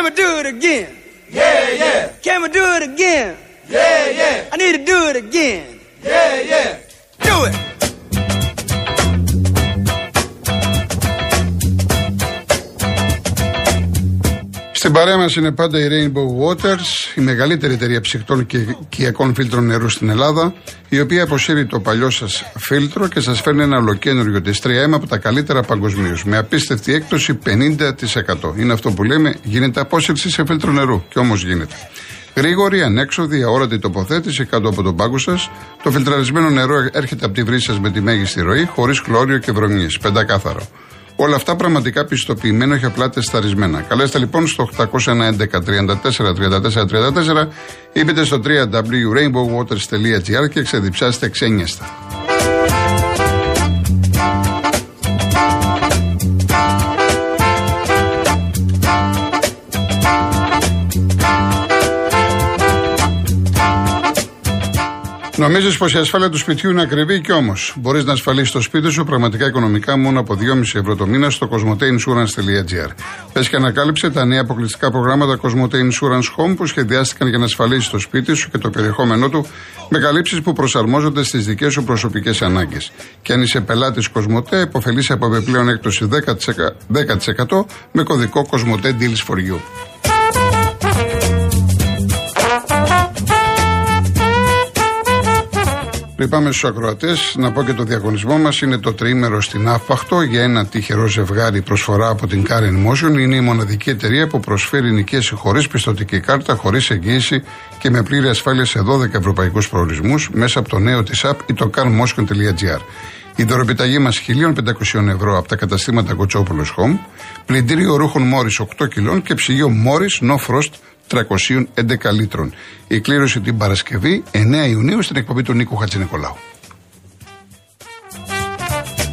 Can we do it again? Yeah, yeah. Can we do it again? Yeah, yeah. I need to do it again. Yeah, yeah. Do it. Στην παρέα μα είναι πάντα η Rainbow Waters, η μεγαλύτερη εταιρεία ψυχτών και οικιακών φίλτρων νερού στην Ελλάδα, η οποία αποσύρει το παλιό σας φίλτρο και σας φέρνει ένα ολοκένουργιο τη 3M από τα καλύτερα παγκοσμίως, με απίστευτη έκπτωση 50%. Είναι αυτό που λέμε, γίνεται απόσυρση σε φίλτρο νερού. Και όμως γίνεται. Γρήγορη, ανέξοδη, αόρατη τοποθέτηση κάτω από τον πάγκο σας. Το φιλτραρισμένο νερό έρχεται από τη βρύση σας με τη μέγιστη ροή, χωρίς χλώριο και βρωμιές. Πεντακάθαρο. Όλα αυτά πραγματικά πιστοποιημένα, όχι απλά τεσταρισμένα. Καλέστε λοιπόν στο 811 34 34 34 ή μπείτε στο www.rainbowwaters.gr και ξεδιψάστε ξένιαστα. Νομίζεις πως η ασφάλεια του σπιτιού είναι ακριβή και όμως μπορείς να ασφαλίσεις το σπίτι σου πραγματικά οικονομικά μόνο από 2,5 ευρώ το μήνα στο cosmoteinsurance.gr. Πες και ανακάλυψε τα νέα αποκλειστικά προγράμματα Cosmote Insurance Home που σχεδιάστηκαν για να ασφαλίσεις το σπίτι σου και το περιεχόμενό του με καλύψεις που προσαρμόζονται στις δικές σου προσωπικές ανάγκες. Και αν είσαι πελάτης Cosmote, υποφελεί από επιπλέον έκπτωση 10%, 10% με κωδικό Cosmote Deals for You. Πριν πάμε στους ακροατές, να πω και το διαγωνισμό μας είναι το τριήμερο στην Άφπαχτο για ένα τυχερό ζευγάρι προσφορά από την Karen Motion. Είναι η μοναδική εταιρεία που προσφέρει νοικίαση χωρίς πιστοτική κάρτα, χωρίς εγγύηση και με πλήρη ασφάλεια σε 12 ευρωπαϊκούς προορισμούς μέσα από το νέο της app ή το carmotion.gr. Η δωροπιταγή μας 1.500 ευρώ από τα καταστήματα Κοτσόπουλος Home, πλυντήριο ρούχων Μόρι 8 κιλών και ψυγείο Μόρι No Frost 311 λίτρων. Η κλήρωση την Παρασκευή 9 Ιουνίου στην εκπομπή του Νίκου Χατζηνικολάου.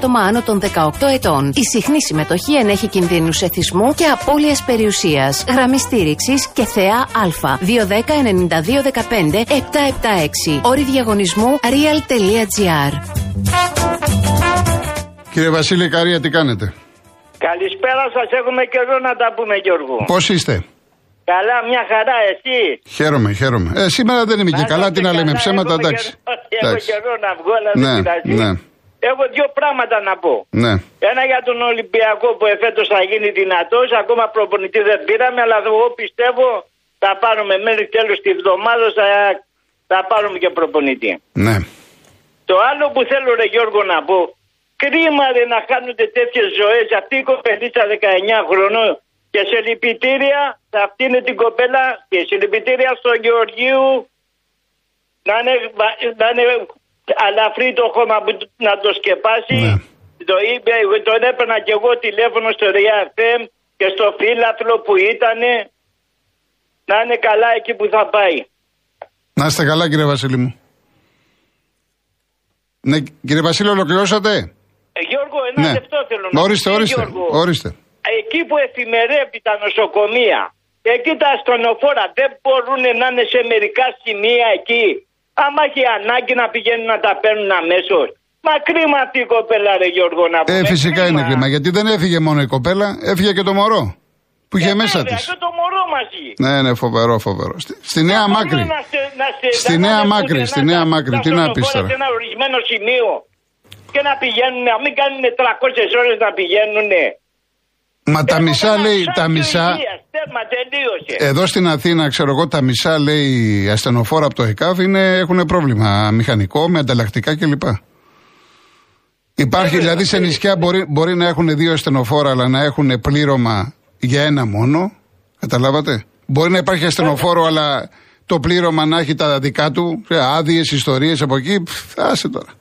άτομα άνω των 18 ετών. Η συχνή συμμετοχή ενέχει κινδύνους εθισμού και απώλειας περιουσίας. Γραμμή στήριξης και θεά Α. 210-9215-776. Όρη διαγωνισμού real.gr. Κύριε Βασίλη Καρία, τι κάνετε; Καλησπέρα σας, έχουμε καιρό να τα πούμε, Γιώργο. Πώς είστε; Καλά, μια χαρά, εσύ; Χαίρομαι, χαίρομαι. Ε, σήμερα δεν είμαι και καλά, τι να λέμε, ψέματα, εντάξει. Έχω καιρό να βγω, αλλά ναι, δεν πειράζει. Ναι. Έχω δύο πράγματα να πω. Ναι. Ένα για τον Ολυμπιακό που εφέτος θα γίνει δυνατός. Ακόμα προπονητή δεν πήραμε, αλλά εγώ πιστεύω θα πάρουμε μέχρι τέλος τη βδομάδα θα, θα πάρουμε και προπονητή. Ναι. Το άλλο που θέλω, ρε Γιώργο, να πω. Κρίμα ρε να χάνονται τέτοιες ζωές. Αυτή η κοπελίτσα 19 χρονών και σε λυπητήρια σε αυτήν την κοπέλα και σε λυπητήρια στο Γεωργίου να είναι, να είναι αλαφρύ το χώμα που να το σκεπάσει. Ναι. Το είπε, τον έπαιρνα και εγώ τηλέφωνο στο ΡΙΑΦΕΜ και στο φύλαθλο που ήταν να είναι καλά εκεί που θα πάει. Να είστε καλά κύριε Βασίλη μου. Ναι, κύριε Βασίλη, ολοκληρώσατε; Ε, Γιώργο, ένα ναι. λεπτό θέλω να Ορίστε, πω. ορίστε, Γιώργο, ορίστε. Εκεί που εφημερεύει τα νοσοκομεία, εκεί τα αστρονοφόρα δεν μπορούν να είναι σε μερικά σημεία εκεί άμα έχει ανάγκη να πηγαίνουν να τα παίρνουν αμέσως. Μα κρίμα αυτή η κοπέλα, ρε Γιώργο, να πούμε. Ε, φυσικά είναι κρίμα. Γιατί δεν έφυγε μόνο η κοπέλα, έφυγε και το μωρό. Που είχε Ε, μέσα βέβαια, της. Και το μωρό μαζί. Ναι, ναι, φοβερό, φοβερό. Στη, στη Νέα Δεν Μάκρη. μπορούν να σε- να σε- Στη να Νέα πάνε Μάκρη, πουθενά στη Νέα τα- Μάκρη. τα Τι να πεις στενοφόρα τώρα. Σε ένα ορισμένο σημείο και να πηγαίνουν, να μην κάνουν 300 ώρες να πηγαίνουν. Μα τα μισά λέει, τα μισά. Τέρμα, τελείωσε. Εδώ στην Αθήνα, ξέρω εγώ, τα μισά λέει ασθενοφόρα από το ΕΚΑΒ είναι, έχουν πρόβλημα μηχανικό με ανταλλακτικά κλπ. Υπάρχει, δηλαδή σε νησιά μπορεί, μπορεί να έχουν δύο ασθενοφόρα, αλλά να έχουν πλήρωμα για ένα μόνο. Καταλάβατε; Μπορεί να υπάρχει ασθενοφόρο, αλλά το πλήρωμα να έχει τα δικά του, άδειες, ιστορίες από εκεί. Πφ, άσε τώρα.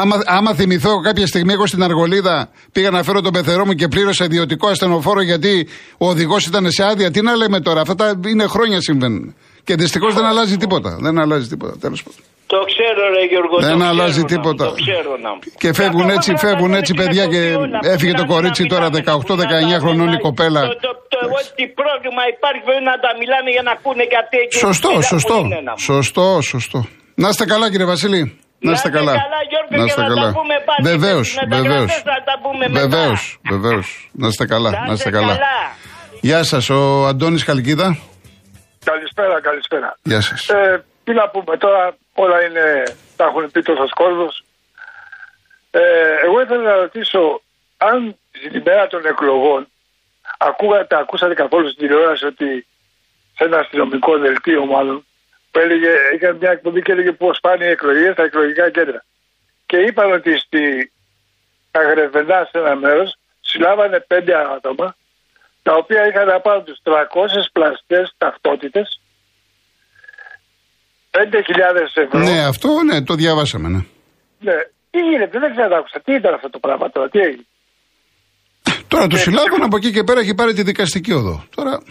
Άμα, άμα θυμηθώ κάποια στιγμή, εγώ στην Αργολίδα πήγα να φέρω τον πεθερό μου και πλήρωσα ιδιωτικό ασθενοφόρο γιατί ο οδηγός ήταν σε άδεια. Τι να λέμε τώρα, αυτά τα είναι χρόνια συμβαίνουν. Και δυστυχώς δεν αλλάζει τίποτα. Δεν αλλάζει τίποτα, τέλος πάντων. Το ξέρω, ρε Γιώργο. Δεν το αλλάζει ξέρω, να- τίποτα. Το ξέρω να. Και φεύγουν Να το έτσι, πάμε φεύγουν να έτσι κάνουμε παιδιά και όλα. έφυγε το Πού να κορίτσι τα τώρα μιλάμε, 18-19 πού να τα χρονών η μιλάμε. κοπέλα. Το, το, το, ό,τι πρόβλημα υπάρχει πρέπει να τα μιλάμε για να ακούνε κάτι εκεί. Σωστό, Έλα, σωστό. που είναι να- Σωστό, σωστό. Να είστε καλά κύριε Βασίλη. Να είστε καλά. Γιώργο, Να και είστε να καλά. τα πούμε πάλι. Βεβαίως, Με τις μεταγραφές βεβαίως. θα τα πούμε μετά. Βεβαίως, βεβαίως. Να είστε καλά. Να είστε καλά. Γεια σας, ο Αντώνης Καλκίδα. Καλησπέρα, καλησπέρα. Γεια σας. Ε, τι να πούμε τώρα, όλα είναι, τα έχουν πει τόσος κόσμος. Ε, εγώ ήθελα να ρωτήσω αν στην ημέρα των εκλογών ακούγατε, ακούσατε καθόλου στην τηλεόραση ότι σε ένα αστυνομικό δελτίο μάλλον που έλεγε, έκανε μια εκπομπή και έλεγε πώς πάνε οι εκλογές στα εκλογικά κέντρα. Και είπαν ότι στη, τα Γρεβενά σε ένα μέρος συλλάβανε πέντε άτομα τα οποία είχαν να πάρουν τους 300 πλαστές ταυτότητες 5.000 ευρώ. Ναι, αυτό ναι, το διαβάσαμε. Ναι. Ναι. Τι γίνεται, δεν ξέρω, άκουσα. Τι ήταν αυτό το πράγμα τώρα, τι έγινε; Τώρα το συλλάβουν από εκεί και πέρα έχει πάρει τη δικαστική οδό. Τώρα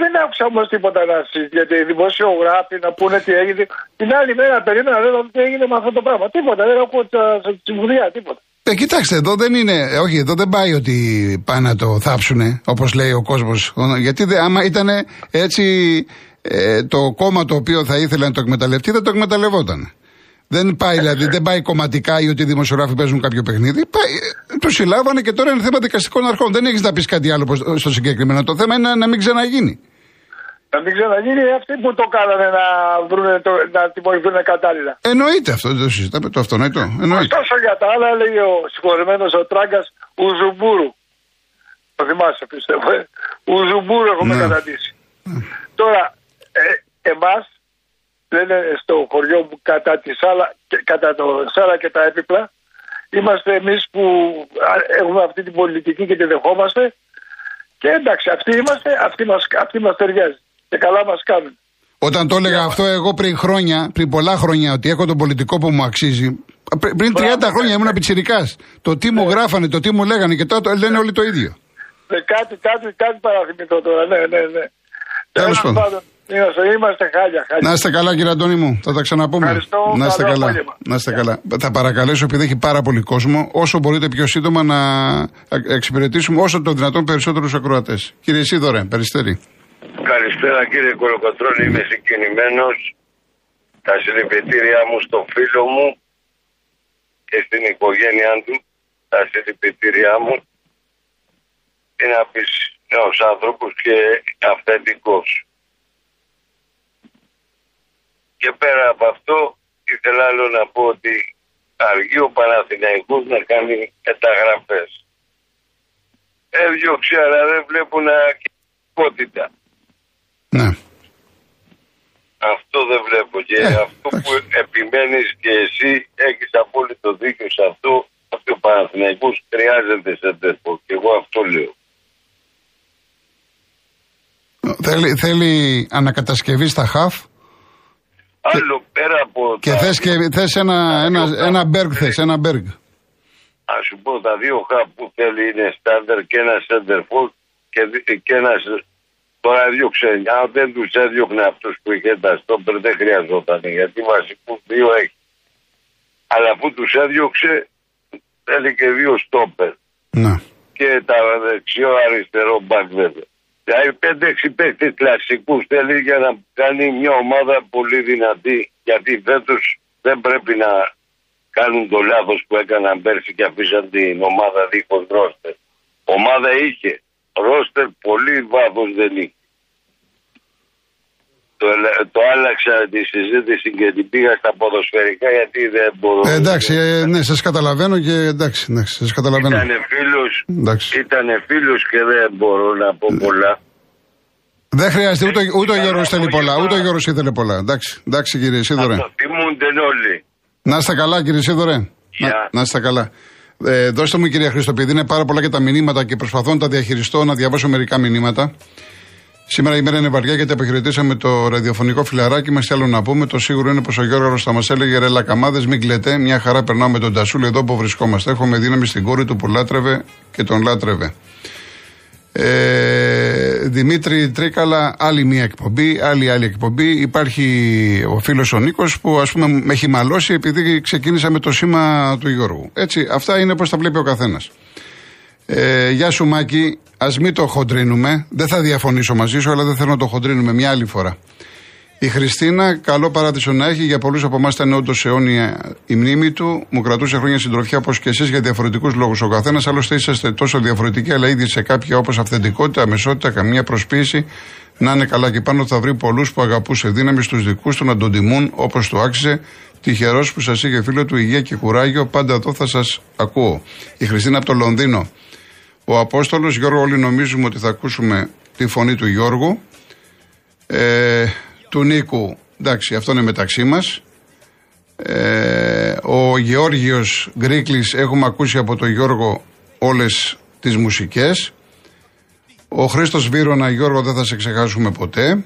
Δεν άκουσα όμως τίποτα να συζητήσει γιατί οι δημοσιογράφοι να πούνε τι έγινε. Την άλλη μέρα περίμενα να δω τι έγινε με αυτό το πράγμα. Τίποτα, δεν ακούω τη συμβουλία, τίποτα. Ε, κοιτάξτε, εδώ δεν είναι. ε, Όχι, εδώ δεν πάει ότι πάνε να το θάψουνε, όπως λέει ο κόσμος. Γιατί δε, άμα ήταν έτσι ε, το κόμμα το οποίο θα ήθελε να το εκμεταλλευτεί, δεν το εκμεταλλευόταν. Δεν πάει δηλαδή, δεν πάει κομματικά ή ότι οι δημοσιογράφοι παίζουν κάποιο παιχνίδι. Πάει, ε, το συλλάβανε και τώρα είναι θέμα δικαστικών αρχών. Δεν έχεις να πεις κάτι άλλο προς- στο συγκεκριμένο. Το θέμα είναι να, να μην ξαναγίνει. Να μην ξαναγίνει αυτοί που το κάνανε να, βρουνε το, να τιμωρηθούν κατάλληλα. Εννοείται αυτό, δεν το συζητάμε. Το αυτονόητο. Εννοείται. Ωστόσο για τα άλλα έλεγε ο συγχωρεμένος ο Τράγκας Ουζουμπούρου. Το θυμάσαι πιστεύω. Ε; Ουζουμπούρου έχουμε Ναι. καταντήσει. Τώρα, ε, εμάς λένε στο χωριό μου κατά, τη σάλα, και, κατά το σάλα και τα έπιπλα είμαστε εμείς που α, έχουμε αυτή την πολιτική και τη δεχόμαστε και εντάξει αυτοί είμαστε, αυτοί μας, αυτοί μας ταιριάζει και καλά μας κάνουν. Όταν το έλεγα αυτό εγώ πριν χρόνια, πριν πολλά χρόνια, ότι έχω τον πολιτικό που μου αξίζει. πρι- Πριν 30 Μπράβο, χρόνια ναι. ήμουν πιτσιρικάς. Το τι μου γράφανε, το τι μου λέγανε και τώρα το λένε όλοι το ίδιο. Ε, κάτι, κάτι, κάτι παραθυμητό τώρα, ναι, ναι, ναι. Τέλος Τέλος πάντων. Είμαστε, είμαστε χάλια, χάλια. Να είστε καλά, κύριε Αντώνη μου. Θα τα ξαναπούμε. Ευχαριστώ. Να είστε Καλό καλά. απόγευμα. Να είστε καλά. Θα παρακαλέσω, επειδή έχει πάρα πολύ κόσμο, όσο μπορείτε πιο σύντομα να εξυπηρετήσουμε όσο το δυνατόν περισσότερους ακροατές. Κύριε Σίδωρε, περιστέρη. Καλησπέρα κύριε Κολοκοτρώνη, είμαι συγκινημένος. Τα συλληπιτήριά μου στο φίλο μου και στην οικογένειά του. Τα συλληπιτήριά μου. Είναι από νέους άνθρωπους και αυθεντικός. Και πέρα από αυτό ήθελα άλλο να πω ότι αργεί ο Παναθηναϊκός να κάνει μεταγραφές. Έδιωξε αλλά δεν βλέπουν ακινητικότητα. Ναι. Αυτό δεν βλέπω και Ε, αυτό εντάξει. που επιμένεις και εσύ έχεις απόλυτο δίκιο σε αυτό ότι ο Παναθηναϊκός χρειάζεται σε τέτοιο και εγώ αυτό λέω. Θέλει, θέλει ανακατασκευή στα χαφ Άλλο πέρα από και τα θες, και, δύο- θες ένα, τα ένα, δύο ένα χαφ μπέργκ που θες, θέλει. ένα μπέργκ. Ας σου πω τα δύο χαπ που θέλει είναι στάντερ και ένα σέντερφορ και, δι- και ένα τώρα έδιωξε, αν δεν τους έδιωχνε αυτούς που είχε τα στόπερ δεν χρειαζόταν γιατί βασικούς δύο έχει. Αλλά που τους έδιωξε θέλει και δύο στόπερ. Ναι. και τα δεξιό αριστερό μπακ βέβαια. Δηλαδή 5-6 παίχτε κλασικούς θέλει για να κάνει μια ομάδα πολύ δυνατή. Γιατί φέτος δεν πρέπει να κάνουν το λάθος που έκαναν πέρσι και αφήσαν την ομάδα δίχως ρόστερ. Ομάδα είχε. Ρόστερ πολύ βάθος δεν είχε. Το, ελε- το άλλαξα τη συζήτηση και την πήγα στα ποδοσφαιρικά γιατί δεν μπορώ. Ε, εντάξει, ε, ναι, σας καταλαβαίνω και εντάξει, εντάξει σας καταλαβαίνω. Ήτανε φίλος, Εντάξει. ήτανε φίλος και δεν μπορώ να πω πολλά. Δεν χρειάζεται, ούτε, ούτε ο Καλά, Γιώργος θέλει απόγευμα. πολλά, ούτε ο Γιώργος ήθελε πολλά. Εντάξει, εντάξει κύριε Σίδωρε. Αυτό θυμούνται όλοι. Να είστε καλά κύριε Σίδωρε. Γεια. Να, να είστε καλά. Ε, δώστε μου κυρία Χρήστο, επειδή είναι πάρα πολλά και τα μηνύματα και προσπαθώ να τα διαχειριστώ, να διαβάσω μερικά μηνύματα. Σήμερα η μέρα είναι βαριά γιατί αποχαιρετήσαμε το ραδιοφωνικό φιλαράκι μας. Τι άλλο να πούμε. Το σίγουρο είναι πως ο Γιώργος θα μας έλεγε ρε Λακαμάδες, μην κλετέ. Μια χαρά περνάω με τον Τασούλη εδώ που βρισκόμαστε. Έχουμε δύναμη στην κόρη του που λάτρευε και τον λάτρευε. Ε, Δημήτρη Τρίκαλα, άλλη μία εκπομπή, άλλη άλλη εκπομπή. Υπάρχει ο φίλος ο Νίκος που ας πούμε με έχει μαλώσει επειδή ξεκίνησα με το σήμα του Γιώργου. Έτσι, αυτά είναι πώ τα βλέπει ο καθένας. Ε, γεια σου Μάκη, ας μην το χοντρίνουμε. Δεν θα διαφωνήσω μαζί σου, αλλά δεν θέλω να το χοντρίνουμε μια άλλη φορά. Η Χριστίνα, καλό παράδεισο να έχει. Για πολλούς από εμάς ήταν όντως αιώνια η μνήμη του. Μου κρατούσε χρόνια συντροφιά όπως και εσείς για διαφορετικούς λόγους. Ο καθένας άλλωστε είσαστε τόσο διαφορετικοί, αλλά ήδη σε κάποια όπως αυθεντικότητα, αμεσότητα, καμία προσποίηση. Να είναι καλά και πάνω θα βρει πολλούς που αγαπούσε δύναμη στους δικούς του να τον τιμούν όπως το άξιζε. Τυχερός που σας είχε φίλο του υγεία και κουράγιο. Πάντα εδώ θα σας ακούω. Η Χριστίνα από το Λονδίνο. Ο Απόστολος Γιώργο, όλοι νομίζουμε ότι θα ακούσουμε τη φωνή του Γιώργου. Ε, του Νίκου, εντάξει, αυτό είναι μεταξύ μας. Ε, ο Γεώργιος Γκρίκλης έχουμε ακούσει από τον Γιώργο όλες τις μουσικές. Ο Χρήστος Βίρονα, Γιώργο, δεν θα σε ξεχάσουμε ποτέ.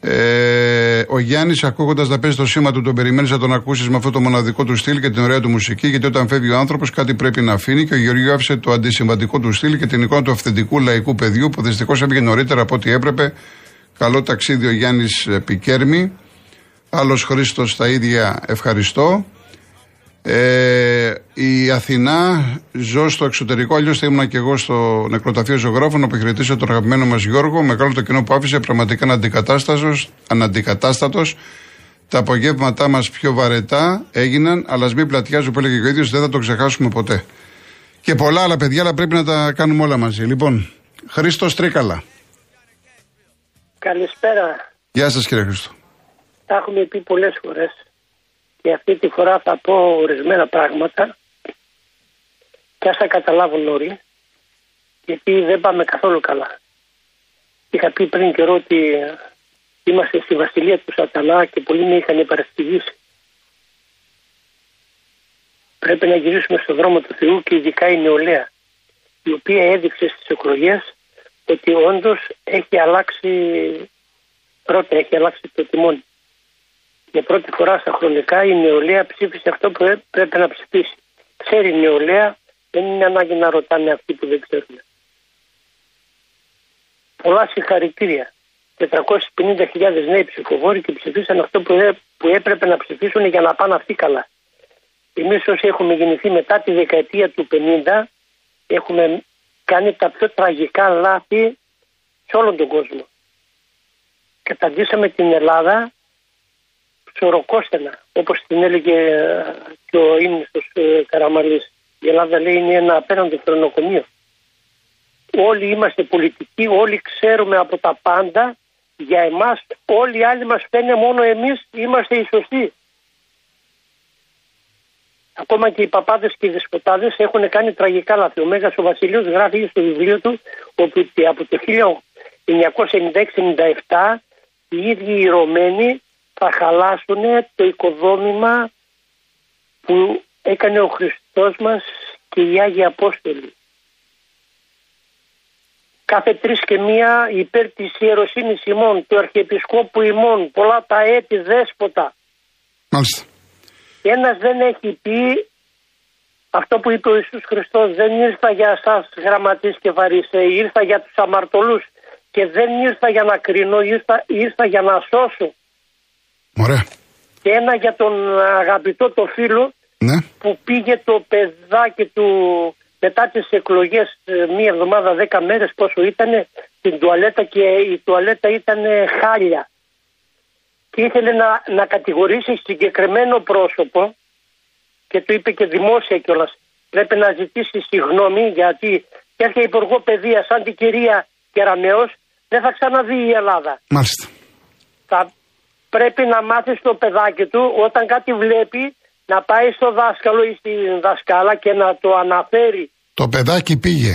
Ε, ο Γιάννης, ακούγοντας να παίζει το σήμα του, τον περιμένεις να τον ακούσεις με αυτό το μοναδικό του στυλ και την ωραία του μουσική, γιατί όταν φεύγει ο άνθρωπος κάτι πρέπει να αφήνει. Και ο Γεωργίου άφησε το αντισυμβατικό του στυλ και την εικόνα του αυθεντικού λαϊκού παιδιού που δυστυχώς έβγαινε νωρίτερα από ό,τι έπρεπε. Καλό ταξίδι ο Γιάννης Πικέρμη. Άλλος Χρήστος τα ίδια ευχαριστώ. Ε, η Αθηνά, ζω στο εξωτερικό, αλλιώς θα ήμουν και εγώ στο νεκροταφείο ζωγράφων να αποχαιρετήσω τον αγαπημένο μας Γιώργο. Μεγάλο το κοινό που άφησε, πραγματικά αναντικατάστατο. Τα απογεύματά μας πιο βαρετά έγιναν, αλλά μην πλατιάζω που έλεγε ο ίδιος, δεν θα το ξεχάσουμε ποτέ. Και πολλά άλλα παιδιά, αλλά πρέπει να τα κάνουμε όλα μαζί. Λοιπόν, Χρήστος Τρίκαλα. Καλησπέρα. Γεια σας κύριε Χρήστο. Τα έχουμε πει πολλές φορές και αυτή τη φορά θα πω ορισμένα πράγματα και ας τα καταλάβουν όλοι γιατί δεν πάμε καθόλου καλά. Είχα πει πριν καιρό ότι είμαστε στη βασιλεία του σατανά και πολλοί με είχαν παραστηγήσει. Πρέπει να γυρίσουμε στον δρόμο του Θεού και ειδικά η νεολαία η οποία έδειξε στις εκλογές ότι όντως έχει αλλάξει πρώτα έχει αλλάξει το τιμόνι για πρώτη φορά στα χρονικά η νεολαία ψήφισε αυτό που πρέπει να ψηφίσει. Ξέρει η νεολαία, δεν είναι ανάγκη να ρωτάνε αυτοί που δεν ξέρουν. Πολλά συγχαρητήρια. 450.000 νέοι ψηφοφόροι και ψηφίσαν αυτό που έπρεπε να ψηφίσουν για να πάνε αυτοί καλά. Εμείς όσοι έχουμε γεννηθεί μετά τη δεκαετία του 50 έχουμε κάνει τα πιο τραγικά λάθη σε όλον τον κόσμο. Καταντήσαμε την Ελλάδα ψωροκόστενα, όπως την έλεγε ε, και ο ύμνηστος ε, Καραμαλής. Η Ελλάδα λέει είναι ένα απέναντι χρονοκομείο. Όλοι είμαστε πολιτικοί, όλοι ξέρουμε από τα πάντα. Για εμάς όλοι οι άλλοι μας φαίνεται μόνο εμείς είμαστε οι σωστοί. Ακόμα και οι παπάδες και οι δεσποτάδες έχουν κάνει τραγικά λάθη. Ο Μέγας ο Βασιλείος γράφει στο βιβλίο του ότι από το 1996-97 οι ίδιοι οι Ρωμένοι θα χαλάσουν το οικοδόμημα που έκανε ο Χριστός μας και οι Άγιοι Απόστολοι. Κάθε τρεις και μία υπέρ της ιεροσύνης ημών, του Αρχιεπισκόπου ημών, πολλά τα έτη δέσποτα. Μάλιστα. Ένας δεν έχει πει αυτό που είπε ο Ιησούς Χριστός, δεν ήρθα για σας γραμματείς και βαρισαίοι, ήρθα για τους αμαρτωλούς και δεν ήρθα για να κρίνω, ήρθα, ήρθα για να σώσω. Ωραία. Και ένα για τον αγαπητό το φίλο ναι. που πήγε το παιδάκι του μετά τις εκλογές ε, μία εβδομάδα, δέκα μέρες πόσο ήταν στην τουαλέτα και η τουαλέτα ήταν χάλια. Και ήθελε να, να κατηγορήσει συγκεκριμένο πρόσωπο και του είπε και δημόσια κιόλας πρέπει να ζητήσει συγγνώμη γιατί έρχεται υπουργό παιδείας σαν την κυρία Κεραμέως δεν θα ξαναδεί η Ελλάδα. Μάλιστα. Θα πρέπει να μάθεις στο παιδάκι του όταν κάτι βλέπει να πάει στο δάσκαλο ή στην δασκάλα και να το αναφέρει. Το παιδάκι πήγε.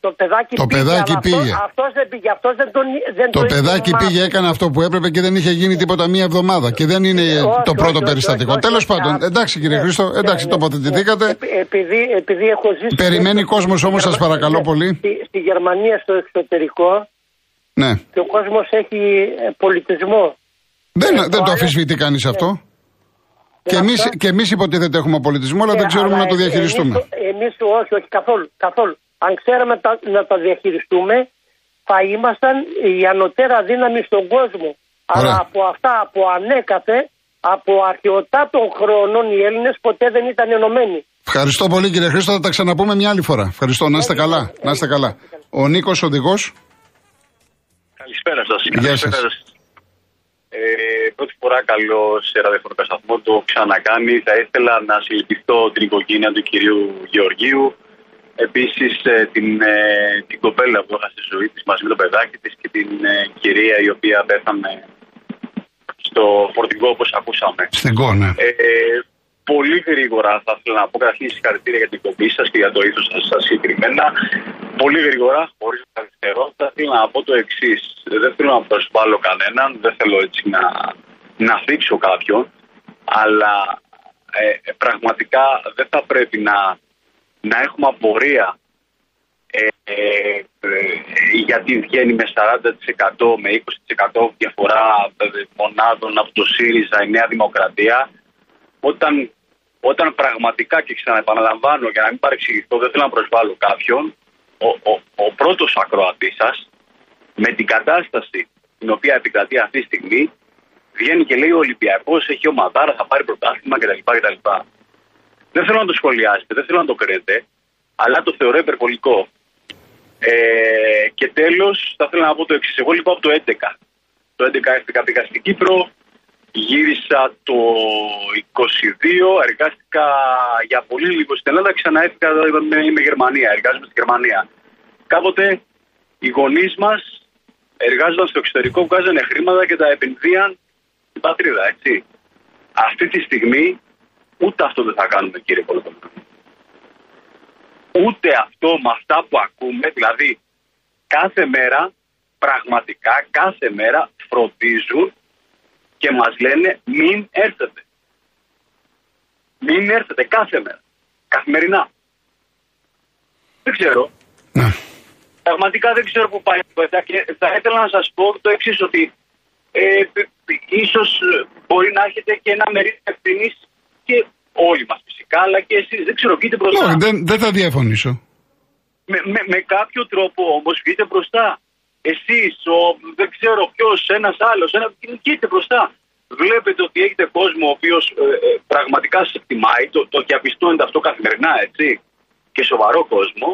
Το παιδάκι το πήγε. Παιδάκι πήγε. Αυτό, αυτός δεν πήγε. Αυτός δεν τον, δεν το παιδάκι πήγε, έκανε αυτό που έπρεπε και δεν είχε γίνει τίποτα μία εβδομάδα. Και δεν είναι όχι, το πρώτο όχι, περιστατικό. Τέλος πάντων, εντάξει κύριε ναι, Χρήστο, ναι, εντάξει ναι, τοποθετηθήκατε. Επειδή, επειδή έχω ζήσει. Περιμένει κόσμος όμως, σας παρακαλώ πολύ. Στη, στη Γερμανία, στο εξωτερικό, Ναι. Και ο κόσμος έχει ε, πολιτισμό. Δεν, Ε, δεν το το άλλο- αφισβητεί κανείς αυτό. Και αυτό- εμείς, και εμείς υποτίθεται έχουμε πολιτισμό, αλλά δεν ξέρουμε να το διαχειριστούμε. Εμείς όχι, όχι καθόλου, καθόλου. Αν ξέραμε τα, να τα διαχειριστούμε, θα ήμασταν η ανωτέρα δύναμη στον κόσμο. Ωραία. Αλλά από αυτά, από ανέκαθε, από αρχαιοτά των χρόνων οι Έλληνες ποτέ δεν ήταν ενωμένοι. Ευχαριστώ πολύ κύριε Χρήστο, θα τα ξαναπούμε μια άλλη φορά. Ευχαριστώ, να είστε Έγινε, καλά. έγινε. Να είστε καλά. Ο Νίκος οδηγός. Καλησπέρα σας. Γεια σας. Ε, πρώτη φορά καλό σε ραδιοφωνικό σταθμό το έχω ξανακάνει. Θα ήθελα να συλληπιθώ την οικογένεια του κυρίου Γεωργίου. Επίσης την, ε, την κοπέλα που έχασε τη ζωή της μαζί με το παιδάκι της και την ε, κυρία η οποία πέθανε στο φορτηγό όπως ακούσαμε. Στην Κόνα. Ε, πολύ γρήγορα θα ήθελα να πω καταρχήν συγχαρητήρια για την κομπή σας και για το ήθο σας συγκεκριμένα. Πολύ γρήγορα, χωρίς να καθυστερώ, θα ήθελα να πω το εξής. Δεν θέλω να προσβάλλω κανέναν, δεν θέλω έτσι να, να θίξω κάποιον, αλλά ε, ε, πραγματικά δεν θα πρέπει να, να έχουμε απορία ε, ε, ε, γιατί βγαίνει με 40% με 20% διαφορά ε, μονάδων από το ΣΥΡΙΖΑ η Νέα Δημοκρατία. Όταν, όταν πραγματικά και ξαναεπαναλαμβάνω για να μην παρεξηγηθώ δεν θέλω να προσβάλλω κάποιον ο, ο, ο πρώτος ακροατής σας με την κατάσταση την οποία επικρατεί αυτή τη στιγμή βγαίνει και λέει ο Ολυμπιακός έχει ομαδάρα, θα πάρει πρωτάθλημα κτλ. κτλ. Δεν θέλω να το σχολιάσετε, δεν θέλω να το κρίνετε, αλλά το θεωρώ υπερβολικό. Ε, και τέλος, θα ήθελα να πω το εξής. Εγώ λοιπόν από το 11. Το 11 έφυγα πήγα στην Κύπρο, γύρισα το 22, εργάστηκα για πολύ λίγο στην Ελλάδα, ξανά έφυγα με, με Γερμανία, εργάζομαι στη Γερμανία. Κάποτε οι γονείς μας εργάζονταν στο εξωτερικό, βγάζανε χρήματα και τα επενδύαν στην πατρίδα, έτσι. Αυτή τη στιγμή ούτε αυτό δεν θα κάνουμε κύριε Κολοκοτρώνη ούτε αυτό με αυτά που ακούμε, δηλαδή κάθε μέρα, πραγματικά κάθε μέρα φροντίζουν και μας λένε μην έρθετε. Μην έρθετε κάθε μέρα. Καθημερινά. Δεν ξέρω. Ναι. Πραγματικά δεν ξέρω που πάει το ΕΤΑ και θα ήθελα να σας πω το εξής ότι ε, ε, ίσως ε, μπορεί να έχετε και ένα μερίδιο ευθύνης και όλοι μας φυσικά, αλλά και εσείς. Δεν ξέρω, βγείτε μπροστά. Όχι, δεν, δεν θα διαφωνήσω. Με, με, με κάποιο τρόπο όμως βγείτε μπροστά. Εσείς, δεν ξέρω ποιος, ένας άλλος, ένα, βγείτε μπροστά. Βλέπετε ότι έχετε κόσμο ο οποίος πραγματικά σας εκτιμάει, το, το διαπιστώνετε αυτό καθημερινά, έτσι, και σοβαρό κόσμο.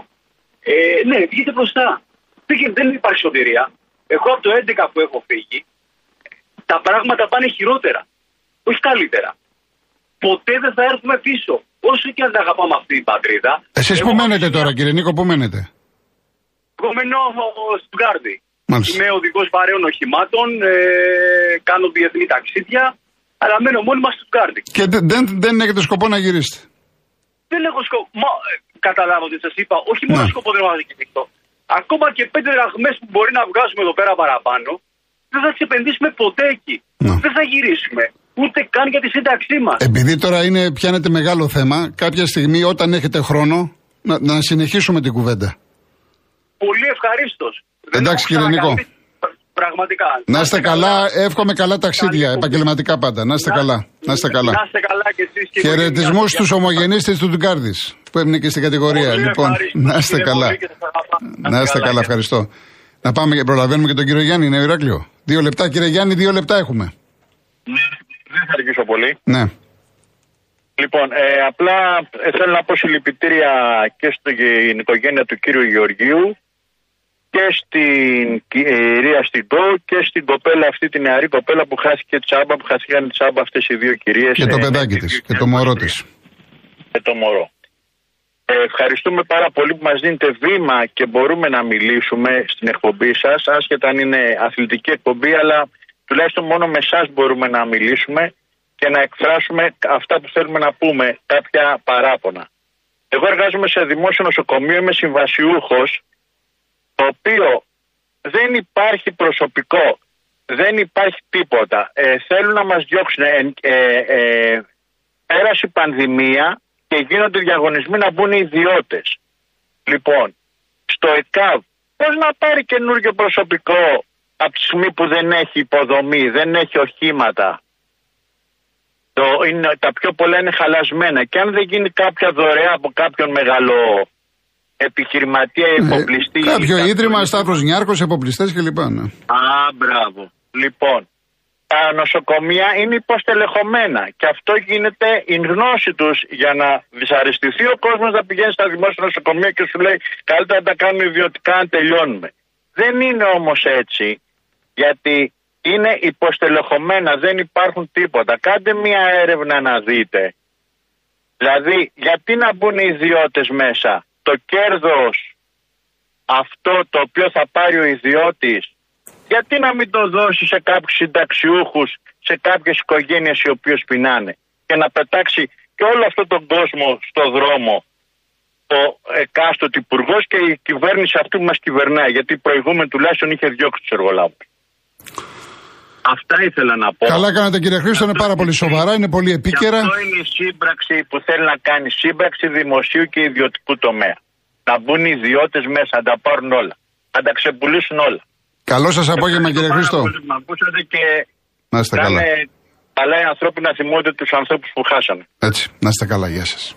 Ε, ναι, βγείτε μπροστά. Δεν, δεν υπάρχει σωτηρία. Εγώ από το 11 που έχω φύγει, τα πράγματα πάνε χειρότερα. Όχι καλύτερα. Ποτέ δεν θα έρθουμε πίσω. Όσο και αν τα αγαπάμε αυτή την πατρίδα. Εσείς εγώ- που μένετε τώρα, κύριε Νίκο, που μένετε; Εγώ μένω στην Κάρδη. Μάλιστα. Είμαι οδηγός βαρέων οχημάτων, ε, κάνω διεθνή ταξίδια, αλλά μένω μόνιμα στην Κάρδη. Και δεν, δεν, δεν έχετε σκοπό να γυρίσετε. Δεν έχω σκοπό. Μα, ε, καταλάβατε, σας είπα, όχι μόνο Ναι. σκοπό δεν έχω να διεκδικηθώ. Ακόμα και πέντε δραχμέ που μπορεί να βγάζουμε εδώ πέρα παραπάνω, δεν θα τι επενδύσουμε ποτέ εκεί. Ναι. Δεν θα γυρίσουμε. Ούτε καν για τη σύνταξή μας. Επειδή τώρα είναι, πιάνετε μεγάλο θέμα, κάποια στιγμή όταν έχετε χρόνο να, να συνεχίσουμε την κουβέντα. Πολύ ευχαρίστως. Εντάξει, κύριε Νίκο. Πραγματικά. Να είστε καλά, εύχομαι καλά ταξίδια, Καλή επαγγελματικά πάντα. Να είστε καλά. Να είστε καλά. Να είστε καλά και εσείς και η Χαιρετισμούς οικογένειά στους σας. ομογενείς της του Τουγκάρδη που έμεινε και στην κατηγορία. Πολύ Λοιπόν, ευχαριστώ, να είστε κύριε καλά. πολύ και σας αγαπάω. Να είστε καλά, ευχαριστώ. Να πάμε και προλαβαίνουμε και τον κύριο Γιάννη, είναι Ηράκλειο. Δύο λεπτά, κύριε Γιάννη, δύο λεπτά έχουμε. Δεν θα αργήσω πολύ. Ναι. Λοιπόν, ε, απλά ε, θέλω να πω συλληπιτήρια και στην οικογένεια του κύριου Γεωργίου και στην κυρία Στιντό και στην κοπέλα αυτή, την νεαρή κοπέλα που χάθηκε τσάμπα, που χάθηκαν τσάμπα αυτές οι δύο κυρίες. Και το ε, παιδάκι με τη τις και το μωρό τη. και το μωρό. Ε, ευχαριστούμε πάρα πολύ που μας δίνετε βήμα και μπορούμε να μιλήσουμε στην εκπομπή σας, άσχετα αν είναι αθλητική εκπομπή, αλλά τουλάχιστον μόνο με εσάς μπορούμε να μιλήσουμε και να εκφράσουμε αυτά που θέλουμε να πούμε, κάποια παράπονα. Εγώ εργάζομαι σε δημόσιο νοσοκομείο, είμαι συμβασιούχος, το οποίο δεν υπάρχει προσωπικό, δεν υπάρχει τίποτα. Ε, θέλουν να μας διώξουν. Ε, ε, ε, πέρασε η πανδημία και γίνονται διαγωνισμοί να μπουν οι ιδιώτες. Λοιπόν, στο ΕΚΑΒ, πώς να πάρει καινούργιο προσωπικό από τη στιγμή που δεν έχει υποδομή, δεν έχει οχήματα, το είναι, τα πιο πολλά είναι χαλασμένα. Και αν δεν γίνει κάποια δωρεά από κάποιον μεγάλο επιχειρηματία ή υποπληστή. Ε, κάποιο ή ίδρυμα, κάποιο- Σταύρος Νιάρχος, εποπλιστέ κλπ. Ναι. Α, μπράβο. Λοιπόν, τα νοσοκομεία είναι υποστελεχωμένα και αυτό γίνεται η γνώση τους για να δυσαρεστηθεί ο κόσμος να πηγαίνει στα δημόσια νοσοκομεία και σου λέει καλύτερα να τα κάνουμε ιδιωτικά αν τελειώνουμε. Δεν είναι όμως έτσι, γιατί είναι υποστελεχωμένα, δεν υπάρχουν τίποτα. Κάντε μία έρευνα να δείτε. Δηλαδή, γιατί να μπουν οι ιδιώτες μέσα; Το κέρδος αυτό το οποίο θα πάρει ο ιδιώτης γιατί να μην το δώσει σε κάποιους συνταξιούχους, σε κάποιες οικογένειες οι οποίες πεινάνε και να πετάξει και όλο αυτόν τον κόσμο στο δρόμο ο εκάστοτε υπουργός και η κυβέρνηση αυτή που μας κυβερνάει γιατί η προηγούμενη τουλάχιστον είχε διώξει τους εργολάβους. Αυτά ήθελα να πω. Καλά κάνατε κύριε Χρήστο, είναι πάρα πολύ σοβαρά, είναι πολύ Και επίκαιρα. αυτό είναι η σύμπραξη που θέλει να κάνει σύμπραξη δημοσίου και ιδιωτικού τομέα. Να μπουν οι ιδιώτες μέσα, να τα πάρουν όλα. Να τα ξεπουλήσουν όλα. Καλό σας απόγευμα κύριε Πάρα Χρήστο. πολύ που με ακούσατε και Να είστε καλά. κάνε καλά οι ανθρώποι να θυμούνται τους ανθρώπους που χάσανε. Έτσι, να είστε καλά, γεια σας.